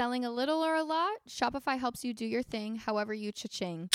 Selling a little or a lot? Shopify helps you do your thing however you cha-ching.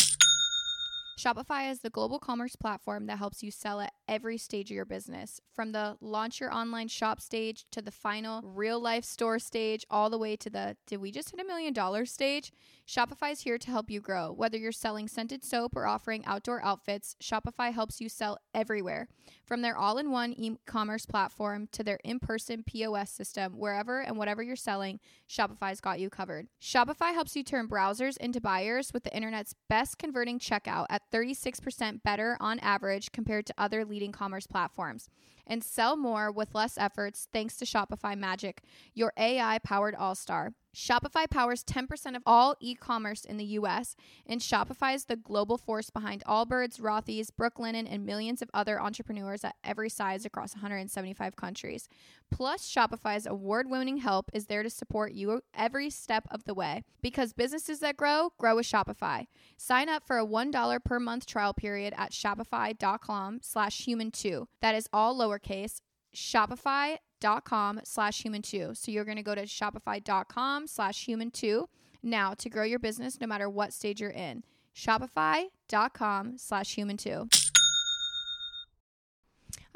Shopify is the global commerce platform that helps you sell at every stage of your business, from the launch your online shop stage to the final real life store stage, all the way to the did we just hit a million dollars stage? Shopify is here to help you grow. Whether you're selling scented soap or offering outdoor outfits, Shopify helps you sell everywhere. From their all in one e commerce platform to their in person POS system, wherever and whatever you're selling, Shopify's got you covered. Shopify helps you turn browsers into buyers with the internet's best converting checkout at 36% better on average compared to other leading commerce platforms. And sell more with less efforts thanks to Shopify Magic, your AI powered all star. Shopify powers 10% of all e commerce in the US, and Shopify is the global force behind Allbirds, Rothy's, Brooklinen, and millions of other entrepreneurs at every size across 175 countries. Plus, Shopify's award winning help is there to support you every step of the way because businesses that grow, grow with Shopify. Sign up for a $1 per month trial period at shopify.com slash human two. That is all lowercase. Shopify.com slash human two. So you're going to go to shopify.com slash human two now to grow your business no matter what stage you're in. Shopify.com slash human two.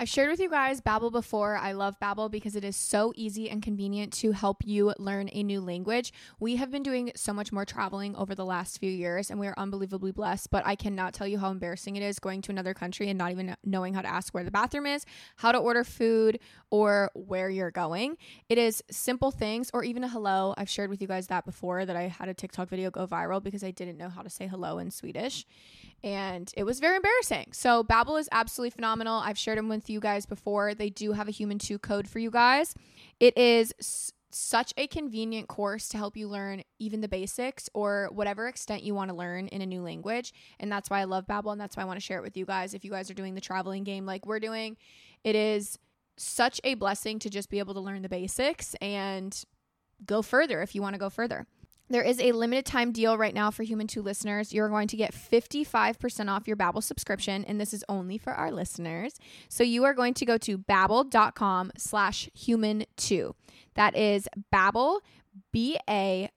I've shared with you guys Babbel before. I love Babbel because it is so easy and convenient to help you learn a new language. We have been doing so much more traveling over the last few years and we are unbelievably blessed, but I cannot tell you how embarrassing it is going to another country and not even knowing how to ask where the bathroom is, how to order food, or where you're going. It is simple things or even a hello. I've shared with you guys that before that I had a TikTok video go viral because I didn't know how to say hello in Swedish and it was very embarrassing. So Babbel is absolutely phenomenal. I've shared them with you guys before. They do have a human 2 code for you guys. It is such a convenient course to help you learn even the basics or whatever extent you want to learn in a new language. And that's why I love Babbel and that's why I want to share it with you guys. If you guys are doing the traveling game like we're doing, it is such a blessing to just be able to learn the basics and go further if you want to go further. There is a limited time deal right now for Human 2 listeners. You're going to get 55% off your Babbel subscription, and this is only for our listeners. So you are going to go to babbel.com slash human 2. That is Babbel, B-A-B-B-E-L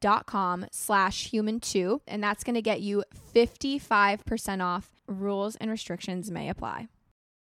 dot com slash human 2. And that's going to get you 55% off. Rules and restrictions may apply.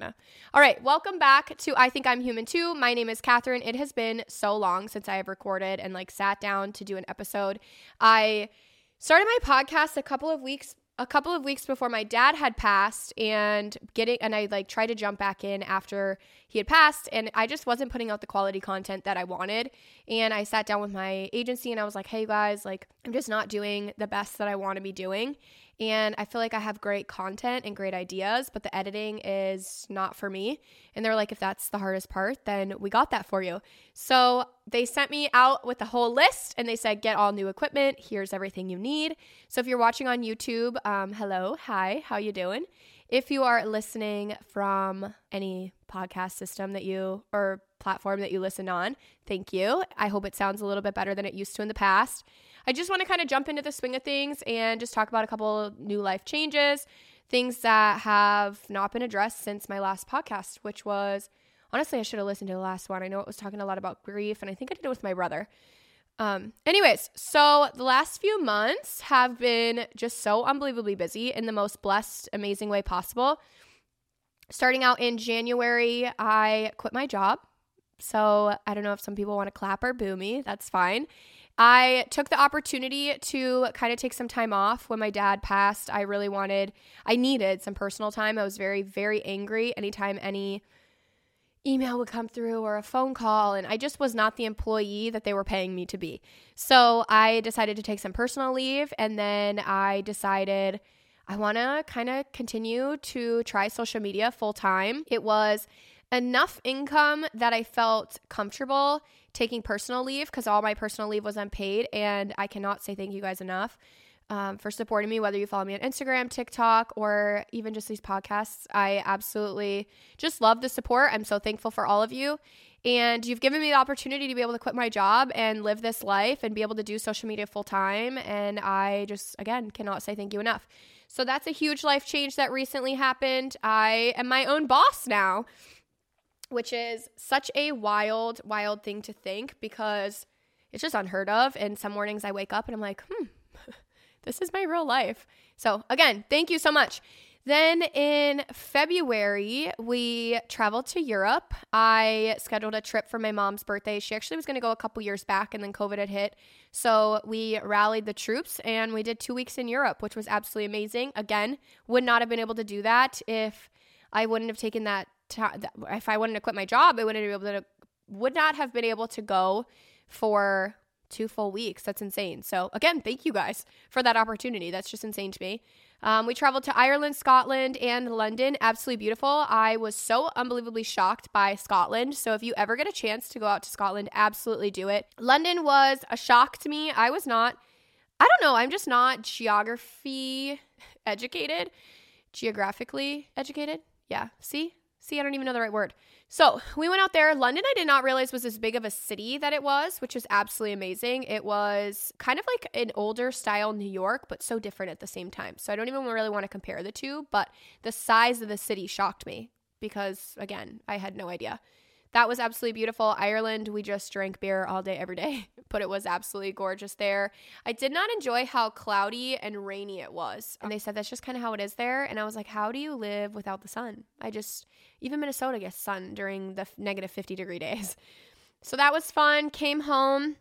All right, welcome back to I Think I'm Human Too. My name is Catherine. It has been so long since I have recorded and like sat down to do an episode. I started my podcast a couple of weeks a couple of weeks before my dad had passed and getting and I like tried to jump back in after he had passed and I just wasn't putting out the quality content that I wanted and I sat down with my agency and I was like, "Hey guys, like I'm just not doing the best that I want to be doing." And I feel like I have great content and great ideas, but the editing is not for me. And they're like, if that's the hardest part, then we got that for you. So they sent me out with the whole list and they said, get all new equipment. Here's everything you need. So if you're watching on YouTube, um, hello, hi, how you doing? If you are listening from any podcast system that you or platform that you listen on, thank you. I hope it sounds a little bit better than it used to in the past. I just want to kind of jump into the swing of things and just talk about a couple new life changes, things that have not been addressed since my last podcast, which was honestly, I should have listened to the last one. I know it was talking a lot about grief, and I think I did it with my brother. Um, anyways, so the last few months have been just so unbelievably busy in the most blessed, amazing way possible. Starting out in January, I quit my job. So I don't know if some people want to clap or boo me. That's fine. I took the opportunity to kind of take some time off when my dad passed. I really wanted, I needed some personal time. I was very, very angry anytime any email would come through or a phone call, and I just was not the employee that they were paying me to be. So I decided to take some personal leave, and then I decided I want to kind of continue to try social media full time. It was enough income that I felt comfortable taking personal leave because all my personal leave was unpaid. And I cannot say thank you guys enough. um, for supporting me, whether you follow me on Instagram, TikTok, or even just these podcasts. I absolutely just love the support. I'm so thankful for all of you. And you've given me the opportunity to be able to quit my job and live this life and be able to do social media full time. And I just, again, cannot say thank you enough. So that's a huge life change that recently happened. I am my own boss now, which is such a wild, wild thing to think because it's just unheard of. And some mornings I wake up and I'm like, hmm, this is my real life. So, again, thank you so much. Then in February, we traveled to Europe. I scheduled a trip for my mom's birthday. She actually was going to go a couple years back and then COVID had hit. So we rallied the troops and we did two weeks in Europe, which was absolutely amazing. Again, would not have been able to do that if I wouldn't have taken that. If I wouldn't have quit my job, I wouldn't be able to, would not have been able to go for two full weeks. That's insane. So, again, thank you guys for that opportunity. That's just insane to me. Um, we traveled to Ireland, Scotland, and London. Absolutely beautiful. I was so unbelievably shocked by Scotland. So, if you ever get a chance to go out to Scotland, absolutely do it. London was a shock to me. I was not, I don't know, I'm just not geography educated, geographically educated. Yeah, see? See, I don't even know the right word. So we went out there. London, I did not realize was as big of a city that it was, which is absolutely amazing. It was kind of like an older style New York, but so different at the same time. So I don't even really want to compare the two, but the size of the city shocked me because, again, I had no idea. That was absolutely beautiful. Ireland, we just drank beer all day, every day, but it was absolutely gorgeous there. I did not enjoy how cloudy and rainy it was. And they said that's just kind of how it is there. And I was like, how do you live without the sun? I just, even Minnesota gets sun during the negative 50 degree days. So that was fun. Came home.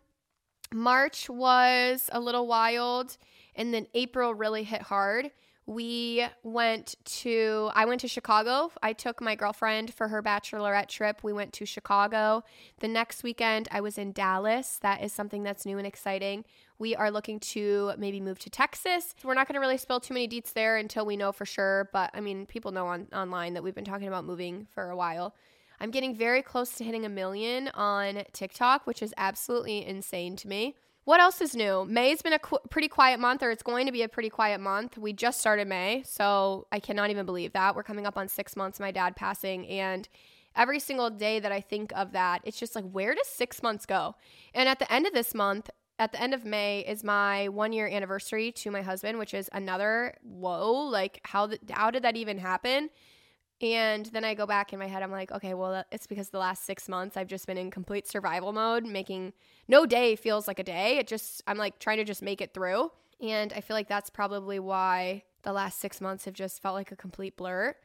March was a little wild. And then April really hit hard we went to i went to chicago. I took my girlfriend for her bachelorette trip. We went to chicago. The next weekend i was in dallas. That is something that's new and exciting. We are looking to maybe move to texas. We're not going to really spill too many deets there until we know for sure but i mean people know on, online that we've been talking about moving for a while. I'm getting very close to hitting a million on tiktok which is absolutely insane to me what else is new? May's been a qu- pretty quiet month, or it's going to be a pretty quiet month. We just started May, so I cannot even believe that. We're coming up on six months, my dad passing, and every single day that I think of that, it's just like, where does six months go? And at the end of this month, at the end of May is my one year anniversary to my husband, which is another whoa. Like, how, th- how did that even happen? And then I go back in my head, I'm like, okay, well, it's because the last six months I've just been in complete survival mode, making no day feels like a day. It just, I'm like trying to just make it through. And I feel like that's probably why the last six months have just felt like a complete blur.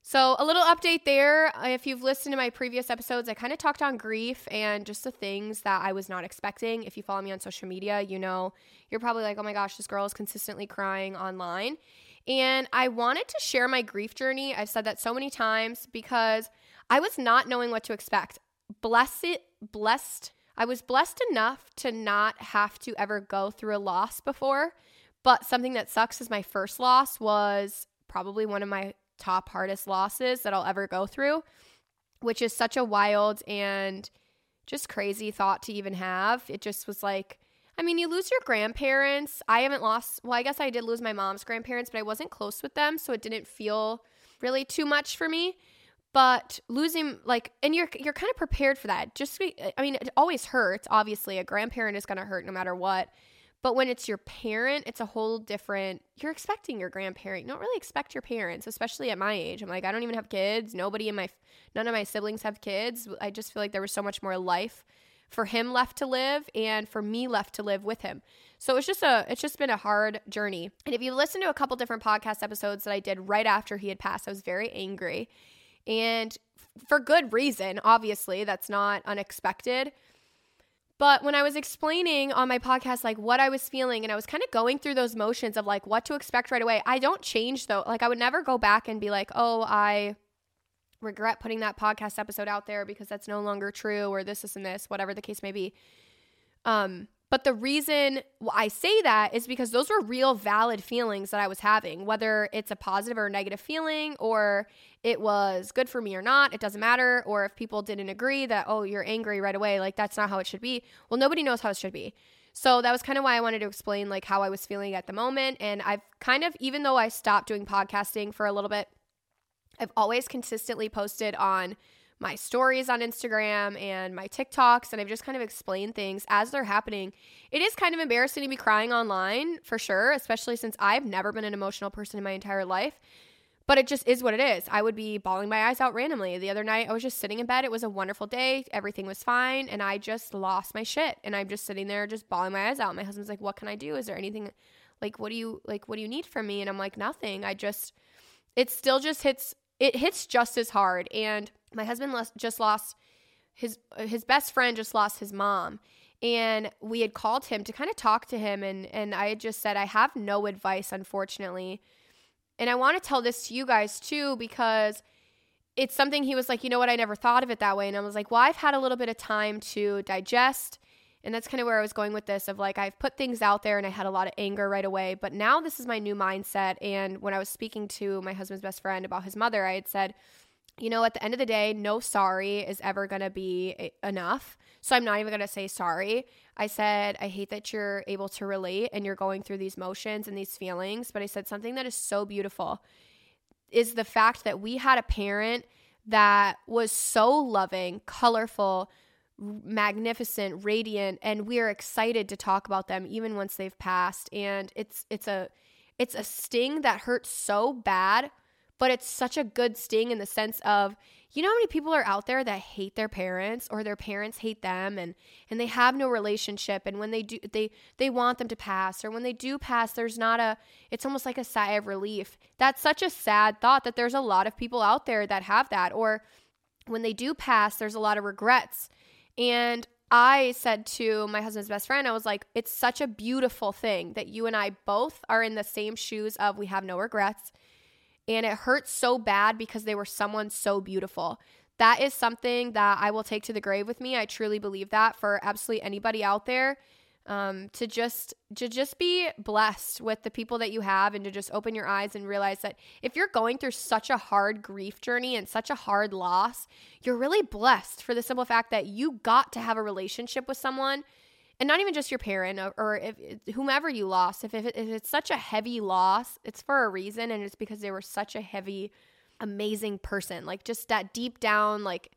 So, a little update there. If you've listened to my previous episodes, I kind of talked on grief and just the things that I was not expecting. If you follow me on social media, you know, you're probably like, oh my gosh, this girl is consistently crying online. And I wanted to share my grief journey. I've said that so many times because I was not knowing what to expect. Blessed, blessed. I was blessed enough to not have to ever go through a loss before. But something that sucks is my first loss was probably one of my top hardest losses that I'll ever go through, which is such a wild and just crazy thought to even have. It just was like, I mean, you lose your grandparents. I haven't lost, well, I guess I did lose my mom's grandparents, but I wasn't close with them. So it didn't feel really too much for me. But losing, like, and you're you're kind of prepared for that. Just, I mean, it always hurts. Obviously, a grandparent is going to hurt no matter what. But when it's your parent, it's a whole different. You're expecting your grandparent. You don't really expect your parents, especially at my age. I'm like, I don't even have kids. Nobody in my, none of my siblings have kids. I just feel like there was so much more life for him left to live and for me left to live with him. So it's just a it's just been a hard journey. And if you listen to a couple different podcast episodes that I did right after he had passed, I was very angry. And for good reason, obviously, that's not unexpected. But when I was explaining on my podcast, like what I was feeling, and I was kind of going through those motions of like what to expect right away, I don't change though. Like, I would never go back and be like, oh, I regret putting that podcast episode out there because that's no longer true or this, this, and this, whatever the case may be. Um, but the reason I say that is because those were real valid feelings that I was having, whether it's a positive or a negative feeling, or it was good for me or not, it doesn't matter. Or if people didn't agree that, oh, you're angry right away, like that's not how it should be. Well, nobody knows how it should be. So that was kind of why I wanted to explain like how I was feeling at the moment. And I've kind of, even though I stopped doing podcasting for a little bit, I've always consistently posted on my stories on Instagram and my TikToks, and I've just kind of explained things as they're happening. It is kind of embarrassing to be crying online for sure, especially since I've never been an emotional person in my entire life. But it just is what it is. I would be bawling my eyes out randomly. The other night, I was just sitting in bed. It was a wonderful day. Everything was fine. And I just lost my shit. And I'm just sitting there, just bawling my eyes out. My husband's like, What can I do? Is there anything like, what do you, like, what do you need from me? And I'm like, Nothing. I just, it still just hits, it hits just as hard. And my husband just lost his, his best friend just lost his mom and we had called him to kind of talk to him and and I had just said I have no advice unfortunately and I want to tell this to you guys too because it's something he was like, you know what, I never thought of it that way. And I was like, well, I've had a little bit of time to digest. And that's kind of where I was going with this of like, I've put things out there and I had a lot of anger right away. But now this is my new mindset. And when I was speaking to my husband's best friend about his mother, I had said, you know, at the end of the day, no sorry is ever going to be enough. So I'm not even going to say sorry. I said, I hate that you're able to relate and you're going through these motions and these feelings. But I said, something that is so beautiful is the fact that we had a parent that was so loving, colorful, magnificent, radiant, and we are excited to talk about them even once they've passed. And it's it's a it's a sting that hurts so bad but it's such a good sting in the sense of you know how many people are out there that hate their parents or their parents hate them and and they have no relationship. And when they do they they want them to pass or when they do pass there's not a it's almost like a sigh of relief. That's such a sad thought that there's a lot of people out there that have that. Or when they do pass there's a lot of regrets and I said to my husband's best friend, I was like, it's such a beautiful thing that you and I both are in the same shoes of we have no regrets and it hurts so bad because they were someone so beautiful. That is something that I will take to the grave with me. I truly believe that for absolutely anybody out there. Um, to just to just be blessed with the people that you have and to just open your eyes and realize that if you're going through such a hard grief journey and such a hard loss you're really blessed for the simple fact that you got to have a relationship with someone and not even just your parent or, if, whomever you lost. If, if, it, if it's such a heavy loss it's for a reason and it's because they were such a heavy amazing person. Like just that deep down like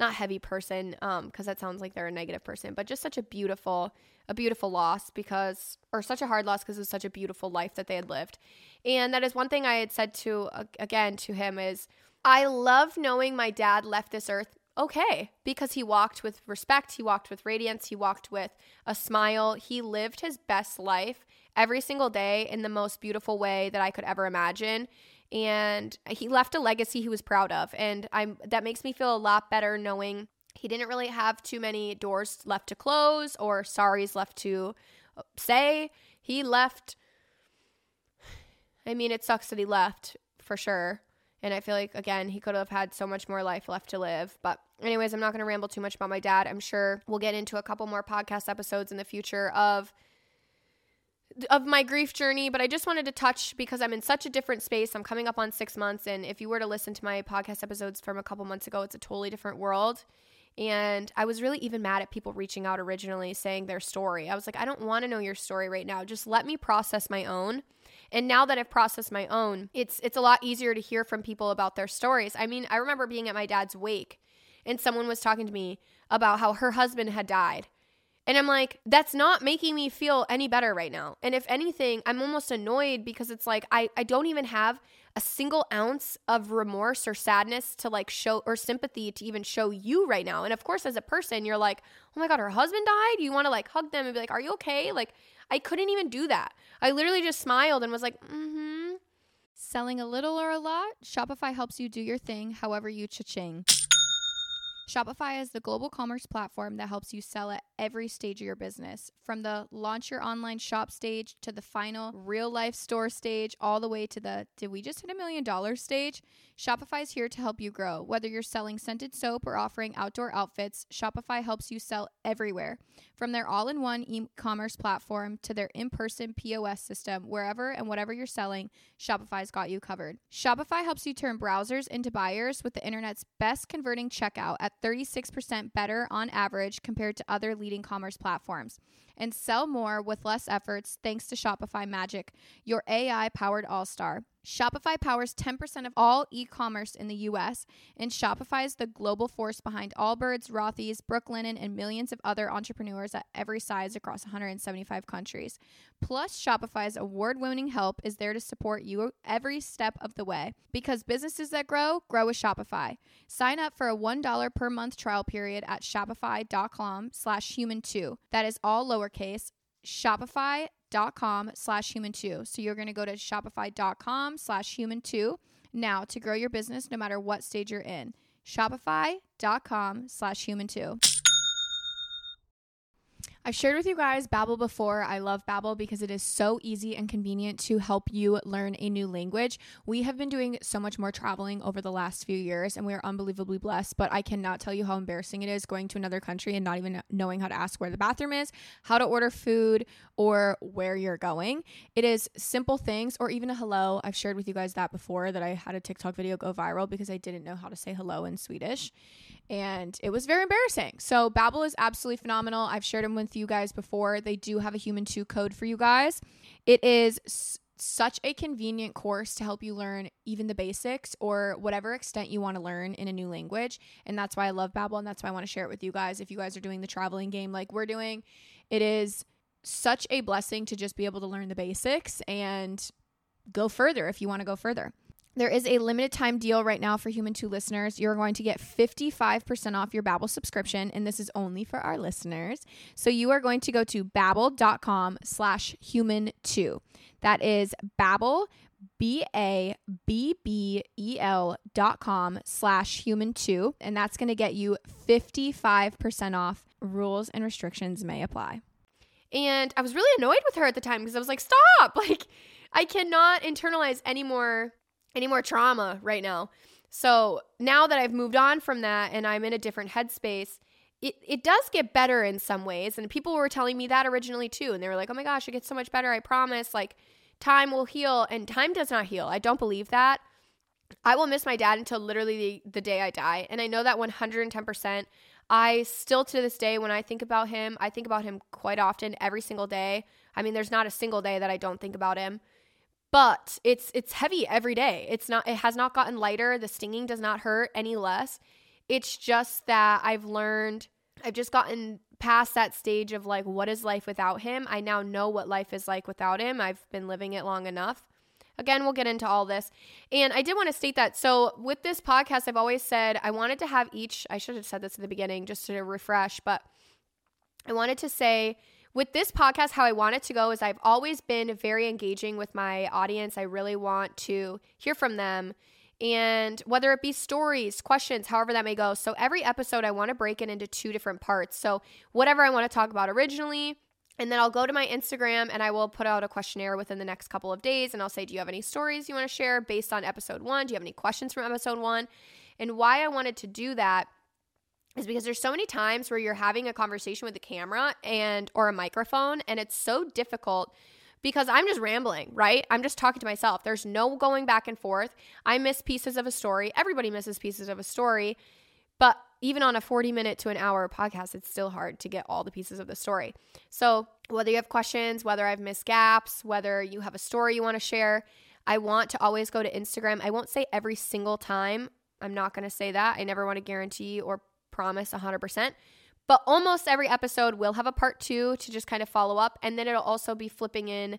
not heavy person um because that sounds like they're a negative person but just such a beautiful a beautiful loss because or such a hard loss because it was such a beautiful life that they had lived and that is one thing i had said to again to him is i love knowing my dad left this earth okay because he walked with respect, he walked with radiance, he walked with a smile. He lived his best life every single day in the most beautiful way that I could ever imagine. And he left a legacy he was proud of. And I'm that makes me feel a lot better knowing he didn't really have too many doors left to close or sorries left to uh, say. He left I mean, it sucks that he left for sure. And I feel like, again, he could have had so much more life left to live. But, anyways, I'm not going to ramble too much about my dad. I'm sure we'll get into a couple more podcast episodes in the future of of my grief journey, but I just wanted to touch because I'm in such a different space. I'm coming up on 6 months and if you were to listen to my podcast episodes from a couple months ago, it's a totally different world. And I was really even mad at people reaching out originally saying their story. I was like, I don't want to know your story right now. Just let me process my own. And now that I've processed my own, it's it's a lot easier to hear from people about their stories. I mean, I remember being at my dad's wake and someone was talking to me about how her husband had died. And I'm like, that's not making me feel any better right now. And if anything, I'm almost annoyed because it's like I, I don't even have a single ounce of remorse or sadness to like show or sympathy to even show you right now. And of course, as a person, you're like, oh my God, her husband died. You want to like hug them and be like, are you okay? Like, I couldn't even do that. I literally just smiled and was like, mm hmm. Selling a little or a lot, Shopify helps you do your thing however you cha-ching. Shopify is the global commerce platform that helps you sell at every stage of your business. From the launch your online shop stage to the final real life store stage, all the way to the did we just hit a million dollars stage? Shopify is here to help you grow. Whether you're selling scented soap or offering outdoor outfits, Shopify helps you sell everywhere. From their all in one e commerce platform to their in person POS system, wherever and whatever you're selling, Shopify's got you covered. Shopify helps you turn browsers into buyers with the internet's best converting checkout at at 36% better on average compared to other leading commerce platforms. And sell more with less efforts thanks to Shopify Magic, your AI powered all star. Shopify powers 10% of all e commerce in the US, and Shopify is the global force behind Allbirds, Rothy's, Brooklinen, and millions of other entrepreneurs at every size across 175 countries. Plus, Shopify's award winning help is there to support you every step of the way because businesses that grow, grow with Shopify. Sign up for a $1 per month trial period at shopify.com slash human two. That is all lowercase shopify.com slash human two. So you're going to go to shopify.com slash human two now to grow your business no matter what stage you're in. Shopify.com slash human two. I've shared with you guys Babbel before. I love Babbel because it is so easy and convenient to help you learn a new language. We have been doing so much more traveling over the last few years and we are unbelievably blessed, but I cannot tell you how embarrassing it is going to another country and not even knowing how to ask where the bathroom is, how to order food, or where you're going. It is simple things or even a hello. I've shared with you guys that before that I had a TikTok video go viral because I didn't know how to say hello in Swedish and it was very embarrassing. So Babbel is absolutely phenomenal. I've shared them with you guys before. They do have a human 2 code for you guys. It is s- such a convenient course to help you learn even the basics or whatever extent you want to learn in a new language. And that's why I love Babbel and that's why I want to share it with you guys. If you guys are doing the traveling game like we're doing, it is such a blessing to just be able to learn the basics and go further if you want to go further. There is a limited time deal right now for Human 2 listeners. You're going to get 55% off your Babbel subscription, and this is only for our listeners. So you are going to go to babbel.com slash human 2. That is Babbel, B-A-B-B-E-L dot com slash human 2. And that's going to get you 55% off. Rules and restrictions may apply. And I was really annoyed with her at the time because I was like, stop! Like, I cannot internalize any more any more trauma right now. So now that I've moved on from that and I'm in a different headspace, it, it does get better in some ways. And people were telling me that originally too. And they were like, oh my gosh, it gets so much better. I promise. Like, time will heal. And time does not heal. I don't believe that. I will miss my dad until literally the, the day I die. And I know that 110%. I still to this day, when I think about him, I think about him quite often every single day. I mean, there's not a single day that I don't think about him but it's it's heavy every day. It's not it has not gotten lighter. The stinging does not hurt any less. It's just that I've learned I've just gotten past that stage of like what is life without him? I now know what life is like without him. I've been living it long enough. Again, we'll get into all this. And I did want to state that. So, with this podcast, I've always said I wanted to have each, I should have said this at the beginning just to refresh, but I wanted to say with this podcast, how I want it to go is I've always been very engaging with my audience. I really want to hear from them. And whether it be stories, questions, however that may go. So every episode, I want to break it into two different parts. So, whatever I want to talk about originally, and then I'll go to my Instagram and I will put out a questionnaire within the next couple of days. And I'll say, Do you have any stories you want to share based on episode one? Do you have any questions from episode one? And why I wanted to do that is because there's so many times where you're having a conversation with a camera and or a microphone and it's so difficult because I'm just rambling, right? I'm just talking to myself. There's no going back and forth. I miss pieces of a story. Everybody misses pieces of a story. But even on a 40 minute to an hour podcast, it's still hard to get all the pieces of the story. So, whether you have questions, whether I've missed gaps, whether you have a story you want to share, I want to always go to Instagram. I won't say every single time. I'm not going to say that. I never want to guarantee or promise 100%. But almost every episode will have a part two to just kind of follow up. And then it'll also be flipping in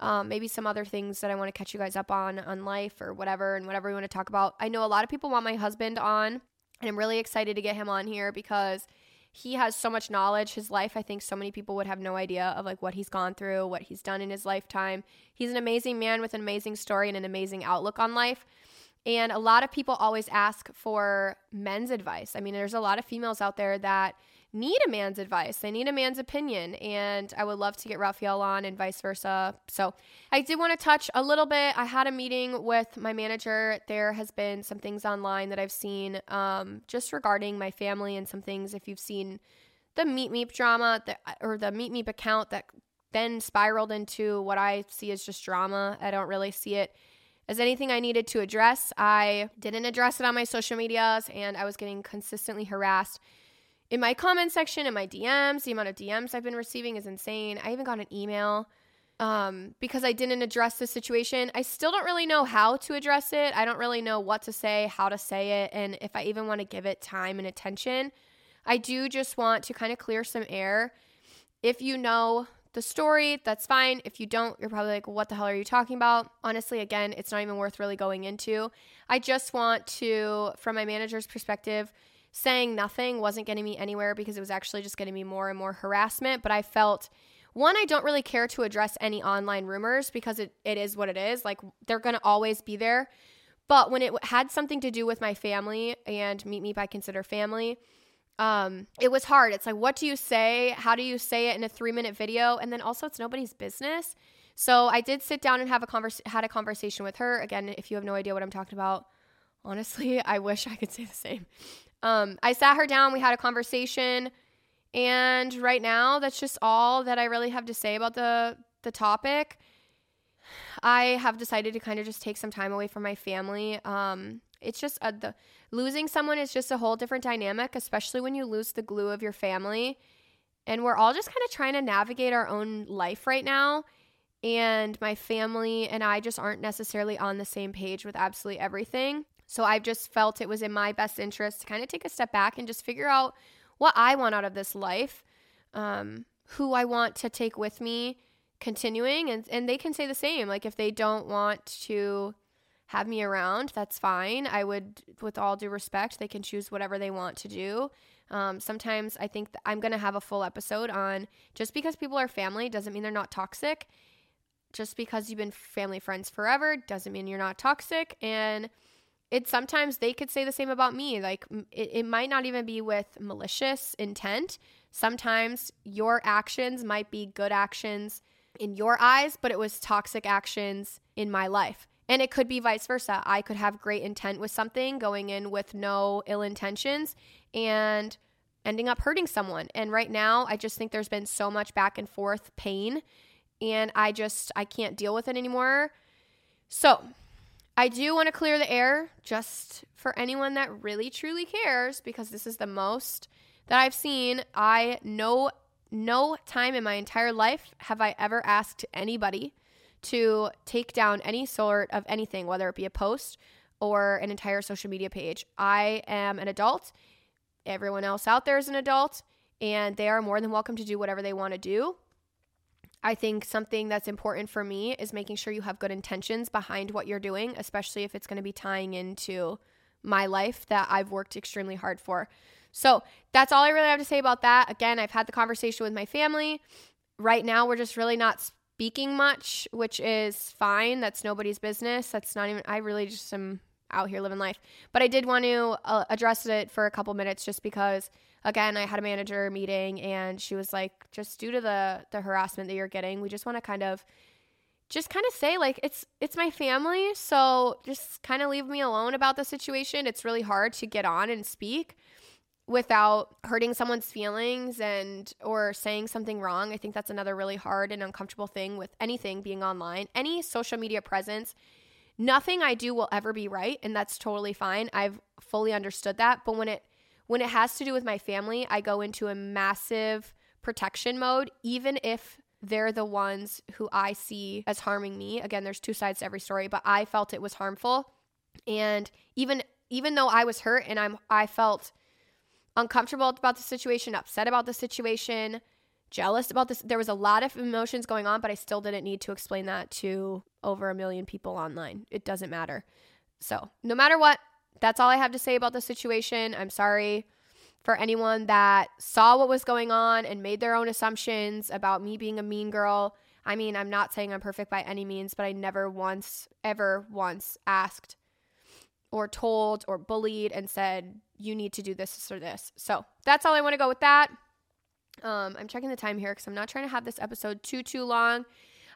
um, maybe some other things that I want to catch you guys up on on life or whatever and whatever we want to talk about. I know a lot of people want my husband on, and I'm really excited to get him on here because he has so much knowledge. His life, I think so many people would have no idea of like what he's gone through, what he's done in his lifetime. He's an amazing man with an amazing story and an amazing outlook on life. And a lot of people always ask for men's advice. I mean, there's a lot of females out there that need a man's advice. They need a man's opinion. And I would love to get Raphael on and vice versa. So I did want to touch a little bit. I had a meeting with my manager. There has been some things online that I've seen um, just regarding my family and some things. If you've seen the Meet Meep drama or the Meet Meep account that then spiraled into what I see as just drama, I don't really see it as anything I needed to address. I didn't address it on my social medias, and I was getting consistently harassed in my comment section, in my DMs. The amount of DMs I've been receiving is insane. I even got an email um, because I didn't address the situation. I still don't really know how to address it. I don't really know what to say, how to say it, and if I even want to give it time and attention. I do just want to kind of clear some air. If you know the story, that's fine. If you don't, you're probably like, what the hell are you talking about? Honestly, again, it's not even worth really going into. I just want to, from my manager's perspective, saying nothing wasn't getting me anywhere because it was actually just getting me more and more harassment. But I felt, one, I don't really care to address any online rumors because it, it is what it is. Like, they're going to always be there. But when it had something to do with my family and Meet Me by Consider Family, um, it was hard. It's like, what do you say? How do you say it in a three minute video? And then also, it's nobody's business. So I did sit down and have a convers- had a conversation with her. Again, if you have no idea what I'm talking about, honestly, I wish I could say the same. Um, I sat her down. We had a conversation, and right now, that's just all that I really have to say about the the topic. I have decided to kind of just take some time away from my family. Um, it's just a, the losing someone is just a whole different dynamic, especially when you lose the glue of your family. And we're all just kind of trying to navigate our own life right now. And my family and I just aren't necessarily on the same page with absolutely everything. So I've just felt it was in my best interest to kind of take a step back and just figure out what I want out of this life, um, who I want to take with me continuing. And, and they can say the same. Like if they don't want to have me around, that's fine. I would, with all due respect, they can choose whatever they want to do. Um, sometimes I think I'm going to have a full episode on just because people are family doesn't mean they're not toxic. Just because you've been family friends forever doesn't mean you're not toxic. And it sometimes they could say the same about me. Like it, it might not even be with malicious intent. Sometimes your actions might be good actions in your eyes, but it was toxic actions in my life. And it could be vice versa. I could have great intent with something, going in with no ill intentions, and ending up hurting someone. And right now, I just think there's been so much back and forth pain, and I just I can't deal with it anymore. So, I do want to clear the air just for anyone that really truly cares because this is the most that I've seen. I know no time in my entire life have I ever asked anybody to take down any sort of anything, whether it be a post or an entire social media page. I am an adult. Everyone else out there is an adult, and they are more than welcome to do whatever they want to do. I think something that's important for me is making sure you have good intentions behind what you're doing, especially if it's going to be tying into my life that I've worked extremely hard for. So that's all I really have to say about that. Again, I've had the conversation with my family. Right now, we're just really not speaking much, which is fine. That's nobody's business. That's not even, I really just am out here living life. But I did want to uh, address it for a couple minutes just because again, I had a manager meeting and she was like just due to the the harassment that you're getting, we just want to kind of just kind of say like it's it's my family, so just kind of leave me alone about the situation. It's really hard to get on and speak without hurting someone's feelings and or saying something wrong. I think that's another really hard and uncomfortable thing with anything being online. Any social media presence, nothing I do will ever be right and that's totally fine. I've fully understood that, but when it when it has to do with my family, I go into a massive protection mode even if they're the ones who I see as harming me. Again, there's two sides to every story, but I felt it was harmful. And even even though I was hurt and I'm I felt uncomfortable about the situation, upset about the situation, jealous about this. There was a lot of emotions going on, but I still didn't need to explain that to over a million people online. It doesn't matter. So, no matter what, that's all I have to say about the situation. I'm sorry for anyone that saw what was going on and made their own assumptions about me being a mean girl. I mean, I'm not saying I'm perfect by any means, but I never once, ever once asked or told or bullied and said, you need to do this or this. So that's all I want to go with that. Um, I'm checking the time here because I'm not trying to have this episode too, too long.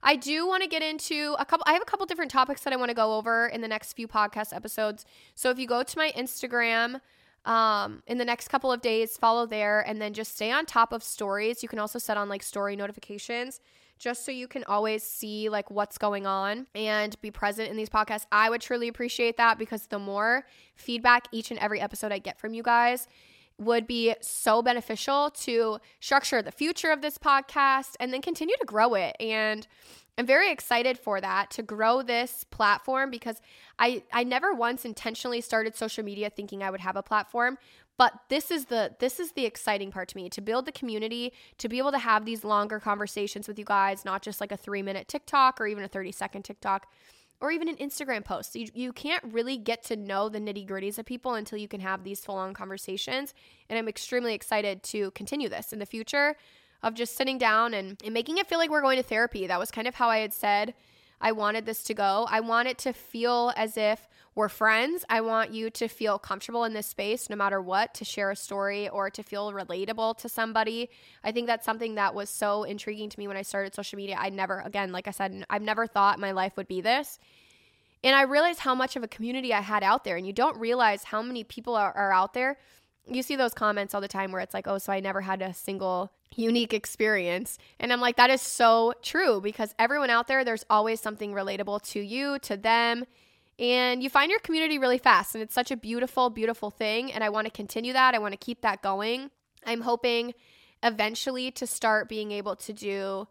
I do want to get into a couple, I have a couple different topics that I want to go over in the next few podcast episodes. So if you go to my Instagram, um, in the next couple of days, follow there and then just stay on top of stories. You can also set on like story notifications just so you can always see like what's going on and be present in these podcasts. I would truly appreciate that because the more feedback each and every episode I get from you guys, would be so beneficial to structure the future of this podcast and then continue to grow it. And I'm very excited for that to grow this platform because I I never once intentionally started social media thinking I would have a platform, but this is the this is the exciting part to me to build the community, to be able to have these longer conversations with you guys, not just like a 3-minute TikTok or even a 30-second TikTok or even an Instagram post. You, you can't really get to know the nitty gritties of people until you can have these full on conversations. And I'm extremely excited to continue this in the future of just sitting down and, and making it feel like we're going to therapy. That was kind of how I had said I wanted this to go. I want it to feel as if we're friends. I want you to feel comfortable in this space no matter what, to share a story or to feel relatable to somebody. I think that's something that was so intriguing to me when I started social media. I never, again, like I said, I've never thought my life would be this. And I realized how much of a community I had out there. And you don't realize how many people are, are out there you see those comments all the time where it's like, oh, so I never had a single unique experience. And I'm like, that is so true because everyone out there, there's always something relatable to you, to them. And you find your community really fast. And it's such a beautiful, beautiful thing. And I want to continue that. I want to keep that going. I'm hoping eventually to start being able to do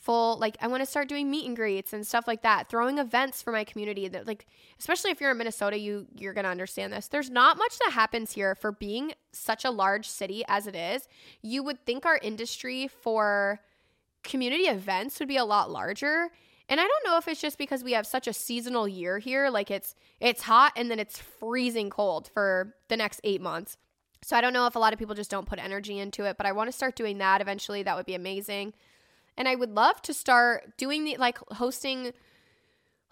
full like I want to start doing meet and greets and stuff like that, throwing events for my community that like especially if you're in Minnesota, you you're going to understand this. There's not much that happens here for being such a large city as it is. You would think our industry for community events would be a lot larger. And I don't know if it's just because we have such a seasonal year here, like it's it's hot and then it's freezing cold for the next 8 months. So I don't know if a lot of people just don't put energy into it, but I want to start doing that eventually. That would be amazing. And I would love to start doing the like hosting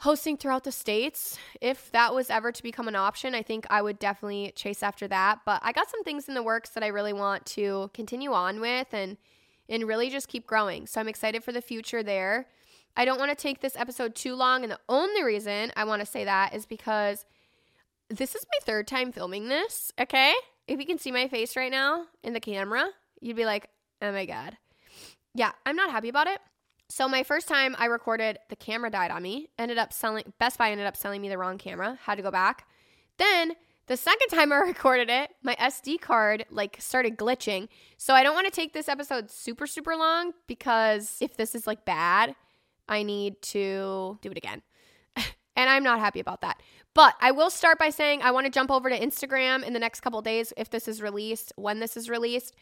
hosting throughout the states. If that was ever to become an option i think i would definitely chase after that. But i got some things in the works that i really want to continue on with and and really just keep growing. So i'm excited for the future there. I don't want to take this episode too long and the only reason i want to say that is because this is my third time filming this okay? If you can see my face right now in the camera you'd be like oh my god yeah, I'm not happy about it. So my first time I recorded, the camera died on me. Ended up selling Best Buy ended up selling me the wrong camera. Had to go back. Then the second time I recorded it, my SD card like started glitching. So I don't want to take this episode super super long because if this is like bad, I need to do it again. and I'm not happy about that. But I will start by saying I want to jump over to Instagram in the next couple days if this is released, when this is released.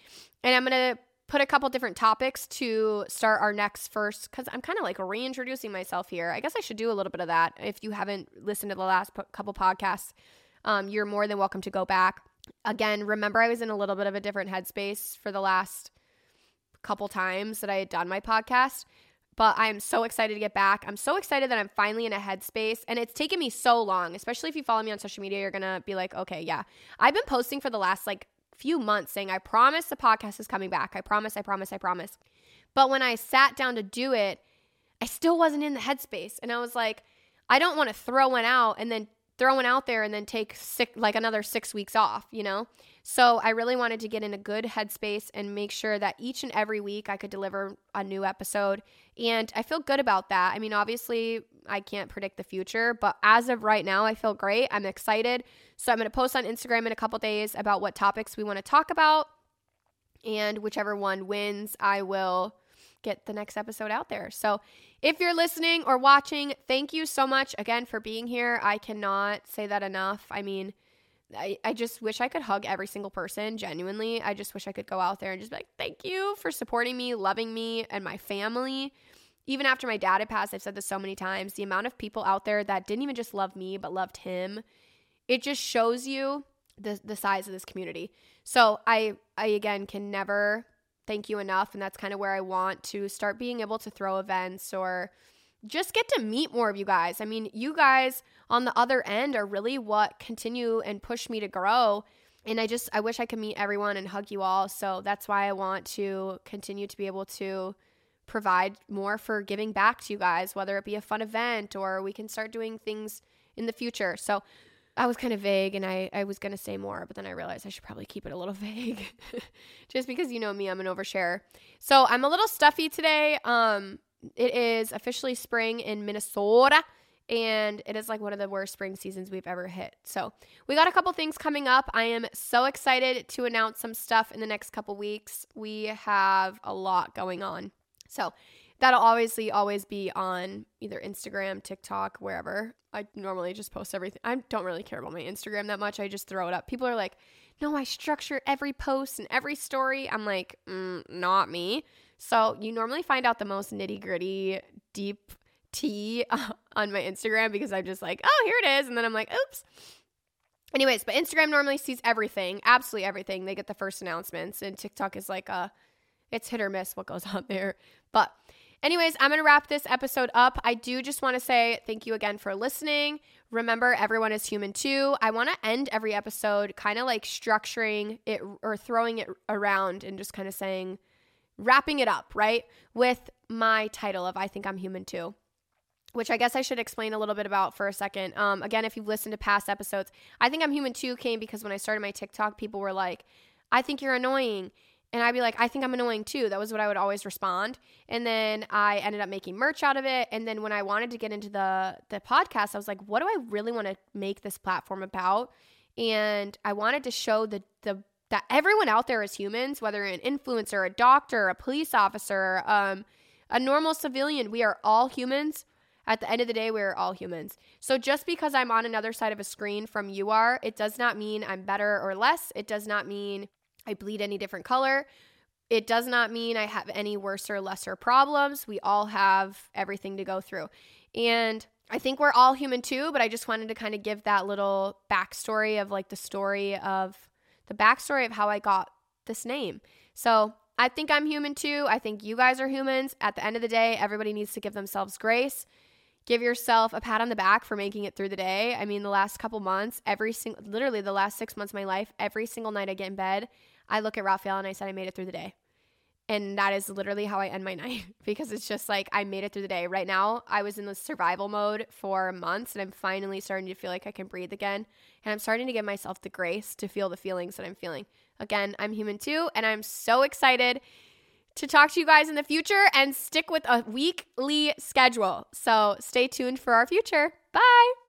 And I'm going to put a couple different topics to start our next first because i'm kind of like reintroducing myself here. I guess i should do a little bit of that. If you haven't listened to the last po- couple podcasts um, you're more than welcome to go back. Again remember i was in a little bit of a different headspace for the last couple times that i had done my podcast but i'm so excited to get back. I'm so excited that i'm finally in a headspace and it's taken me so long especially if you follow me on social media you're gonna be like okay yeah. I've been posting for the last like few months saying, I promise the podcast is coming back. I promise, I promise, I promise. But when I sat down to do it, I still wasn't in the headspace. And I was like, I don't want to throw one out and then throw one out there and then take six, like another six weeks off, you know? So I really wanted to get in a good headspace and make sure that each and every week I could deliver a new episode. And I feel good about that. I mean, obviously, I can't predict the future, but as of right now, I feel great. I'm excited. So I'm going to post on Instagram in a couple days about what topics we want to talk about. And whichever one wins, I will get the next episode out there. So if you're listening or watching, thank you so much again for being here. I cannot say that enough. I mean, I, I just wish I could hug every single person, genuinely. I just wish I could go out there and just be like, thank you for supporting me, loving me, and my family. Even after my dad had passed, I've said this so many times the amount of people out there that didn't even just love me, but loved him it just shows you the the size of this community. So I I again can never thank you enough and that's kind of where I want to start being able to throw events or just get to meet more of you guys. I mean, you guys on the other end are really what continue and push me to grow. And I just I wish I could meet everyone and hug you all. So that's why I want to continue to be able to provide more for giving back to you guys, whether it be a fun event or we can start doing things in the future. So I was kind of vague and I, I was going to say more, but then I realized I should probably keep it a little vague just because you know me, I'm an overshare. So I'm a little stuffy today. Um, it is officially spring in Minnesota and it is like one of the worst spring seasons we've ever hit. So, we got a couple things coming up. I am so excited to announce some stuff in the next couple weeks. We have a lot going on. So, that'll obviously always be on either Instagram, TikTok, wherever. I normally just post everything. I don't really care about my Instagram that much. I just throw it up. People are like, no, I structure every post and every story. I'm like, mm, not me. So you normally find out the most nitty gritty, deep tea on my Instagram because I'm just like, oh, here it is. And then I'm like, oops. Anyways, but Instagram normally sees everything, absolutely everything. They get the first announcements, and TikTok is like a, it's hit or miss what goes on there. But Anyways, I'm going to wrap this episode up. I do just want to say thank you again for listening. Remember, everyone is human too. I want to end every episode kind of like structuring it or throwing it around and just kind of saying, wrapping it up, right? With my title of I Think I'm Human Too which I guess I should explain a little bit about for a second. Um, again, if you've listened to past episodes, I think I'm human too came because when I started my TikTok, people were like, I think you're annoying. And I'd be like, I think I'm annoying too. That was what I would always respond. And then I ended up making merch out of it. And then when I wanted to get into the the podcast, I was like, what do I really want to make this platform about? And I wanted to show the the that everyone out there is humans, whether an influencer, a doctor, a police officer, um, a normal civilian, we are all humans. At the end of the day, we're all humans. So just because I'm on another side of a screen from you are, it does not mean I'm better or less. It does not mean I bleed any different color. It does not mean I have any worse or lesser problems. We all have everything to go through. And I think we're all human too, but I just wanted to kind of give that little backstory of like the story of the backstory of how I got this name. So I think I'm human too. I think you guys are humans. At the end of the day, everybody needs to give themselves grace. Give yourself a pat on the back for making it through the day. I mean, the last couple months, every single, literally the last six months of my life, every single night I get in bed, I look at Raphael and I said, I made it through the day. And that is literally how I end my night because it's just like I made it through the day. Right now, I was in the survival mode for months and I'm finally starting to feel like I can breathe again. And I'm starting to give myself the grace to feel the feelings that I'm feeling. Again, I'm human too. And I'm so excited to talk to you guys in the future and stick with a weekly schedule. So stay tuned for our future. Bye.